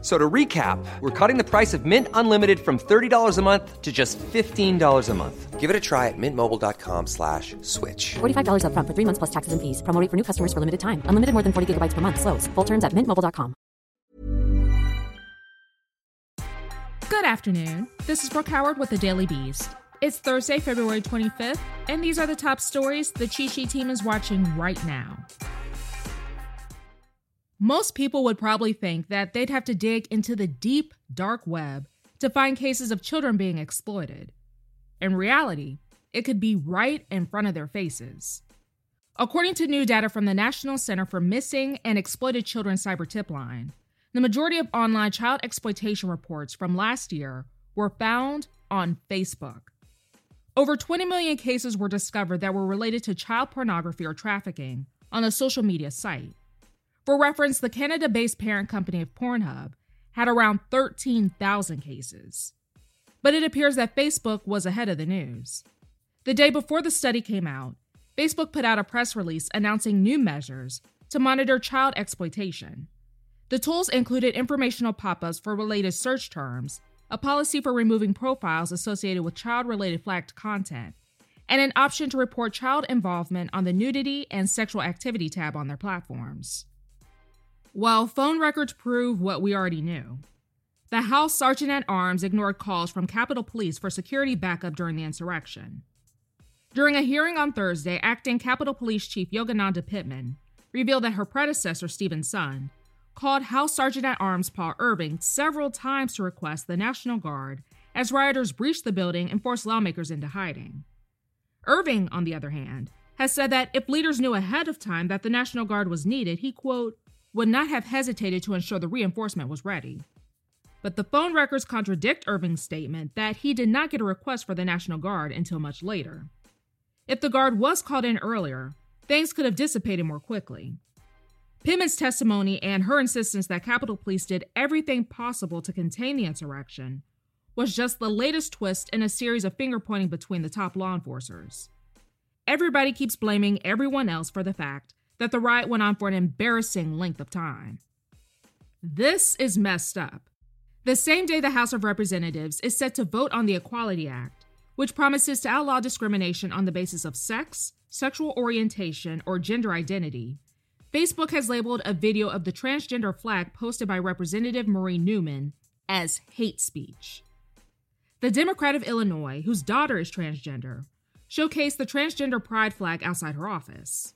So to recap, we're cutting the price of Mint Unlimited from $30 a month to just $15 a month. Give it a try at mintmobile.com slash switch. $45 upfront for three months plus taxes and fees. Promo rate for new customers for limited time. Unlimited more than 40 gigabytes per month. Slows. Full terms at mintmobile.com. Good afternoon. This is Brooke Howard with the Daily Beast. It's Thursday, February 25th, and these are the top stories the Cheat Sheet team is watching right now. Most people would probably think that they'd have to dig into the deep, dark web to find cases of children being exploited. In reality, it could be right in front of their faces. According to new data from the National Center for Missing and Exploited Children Cyber Tip Line, the majority of online child exploitation reports from last year were found on Facebook. Over 20 million cases were discovered that were related to child pornography or trafficking on a social media site. For reference, the Canada based parent company of Pornhub had around 13,000 cases. But it appears that Facebook was ahead of the news. The day before the study came out, Facebook put out a press release announcing new measures to monitor child exploitation. The tools included informational pop ups for related search terms, a policy for removing profiles associated with child related flagged content, and an option to report child involvement on the nudity and sexual activity tab on their platforms. While phone records prove what we already knew, the House Sergeant at Arms ignored calls from Capitol Police for security backup during the insurrection. During a hearing on Thursday, acting Capitol Police Chief Yogananda Pittman revealed that her predecessor, Steven Sund, called House Sergeant at Arms Paul Irving several times to request the National Guard as rioters breached the building and forced lawmakers into hiding. Irving, on the other hand, has said that if leaders knew ahead of time that the National Guard was needed, he, quote, would not have hesitated to ensure the reinforcement was ready. But the phone records contradict Irving's statement that he did not get a request for the National Guard until much later. If the Guard was called in earlier, things could have dissipated more quickly. Pittman's testimony and her insistence that Capitol Police did everything possible to contain the insurrection was just the latest twist in a series of finger pointing between the top law enforcers. Everybody keeps blaming everyone else for the fact that the riot went on for an embarrassing length of time. This is messed up. The same day the House of Representatives is set to vote on the Equality Act, which promises to outlaw discrimination on the basis of sex, sexual orientation, or gender identity, Facebook has labeled a video of the transgender flag posted by Representative Marie Newman as hate speech. The Democrat of Illinois, whose daughter is transgender, showcased the transgender pride flag outside her office.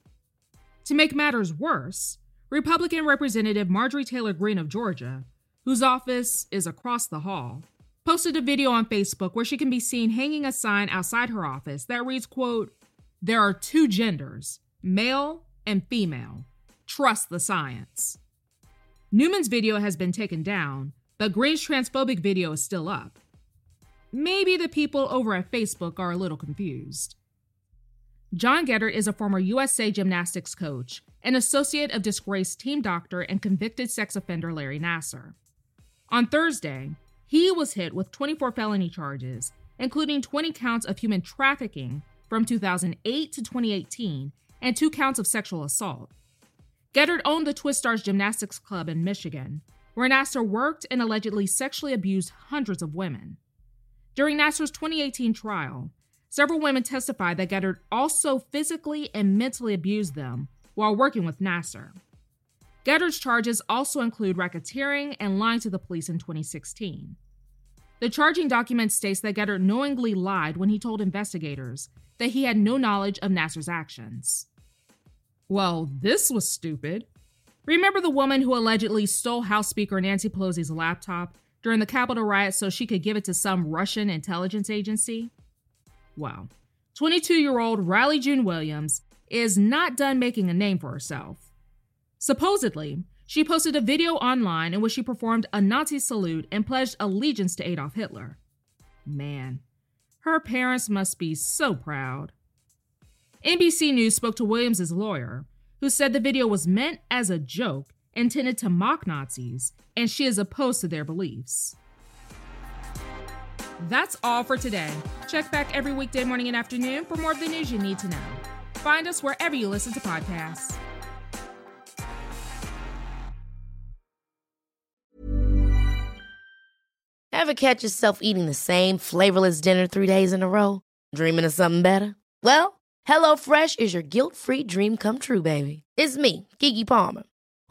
To make matters worse, Republican Representative Marjorie Taylor Greene of Georgia, whose office is across the hall, posted a video on Facebook where she can be seen hanging a sign outside her office that reads, quote, There are two genders, male and female. Trust the science. Newman's video has been taken down, but Greene's transphobic video is still up. Maybe the people over at Facebook are a little confused. John Geddert is a former USA gymnastics coach, an associate of disgraced team doctor and convicted sex offender Larry Nassar. On Thursday, he was hit with 24 felony charges, including 20 counts of human trafficking from 2008 to 2018 and two counts of sexual assault. Geddert owned the Twistars Gymnastics Club in Michigan, where Nassar worked and allegedly sexually abused hundreds of women. During Nassar's 2018 trial, Several women testified that Geddert also physically and mentally abused them while working with Nassar. Geddert's charges also include racketeering and lying to the police in 2016. The charging document states that Geddert knowingly lied when he told investigators that he had no knowledge of Nassar's actions. Well, this was stupid. Remember the woman who allegedly stole House Speaker Nancy Pelosi's laptop during the Capitol riot so she could give it to some Russian intelligence agency? Well, 22 year old Riley June Williams is not done making a name for herself. Supposedly, she posted a video online in which she performed a Nazi salute and pledged allegiance to Adolf Hitler. Man, her parents must be so proud. NBC News spoke to Williams' lawyer, who said the video was meant as a joke intended to mock Nazis, and she is opposed to their beliefs. That's all for today. Check back every weekday morning and afternoon for more of the news you need to know. Find us wherever you listen to podcasts. Ever catch yourself eating the same flavorless dinner three days in a row? Dreaming of something better? Well, HelloFresh is your guilt free dream come true, baby. It's me, Keke Palmer.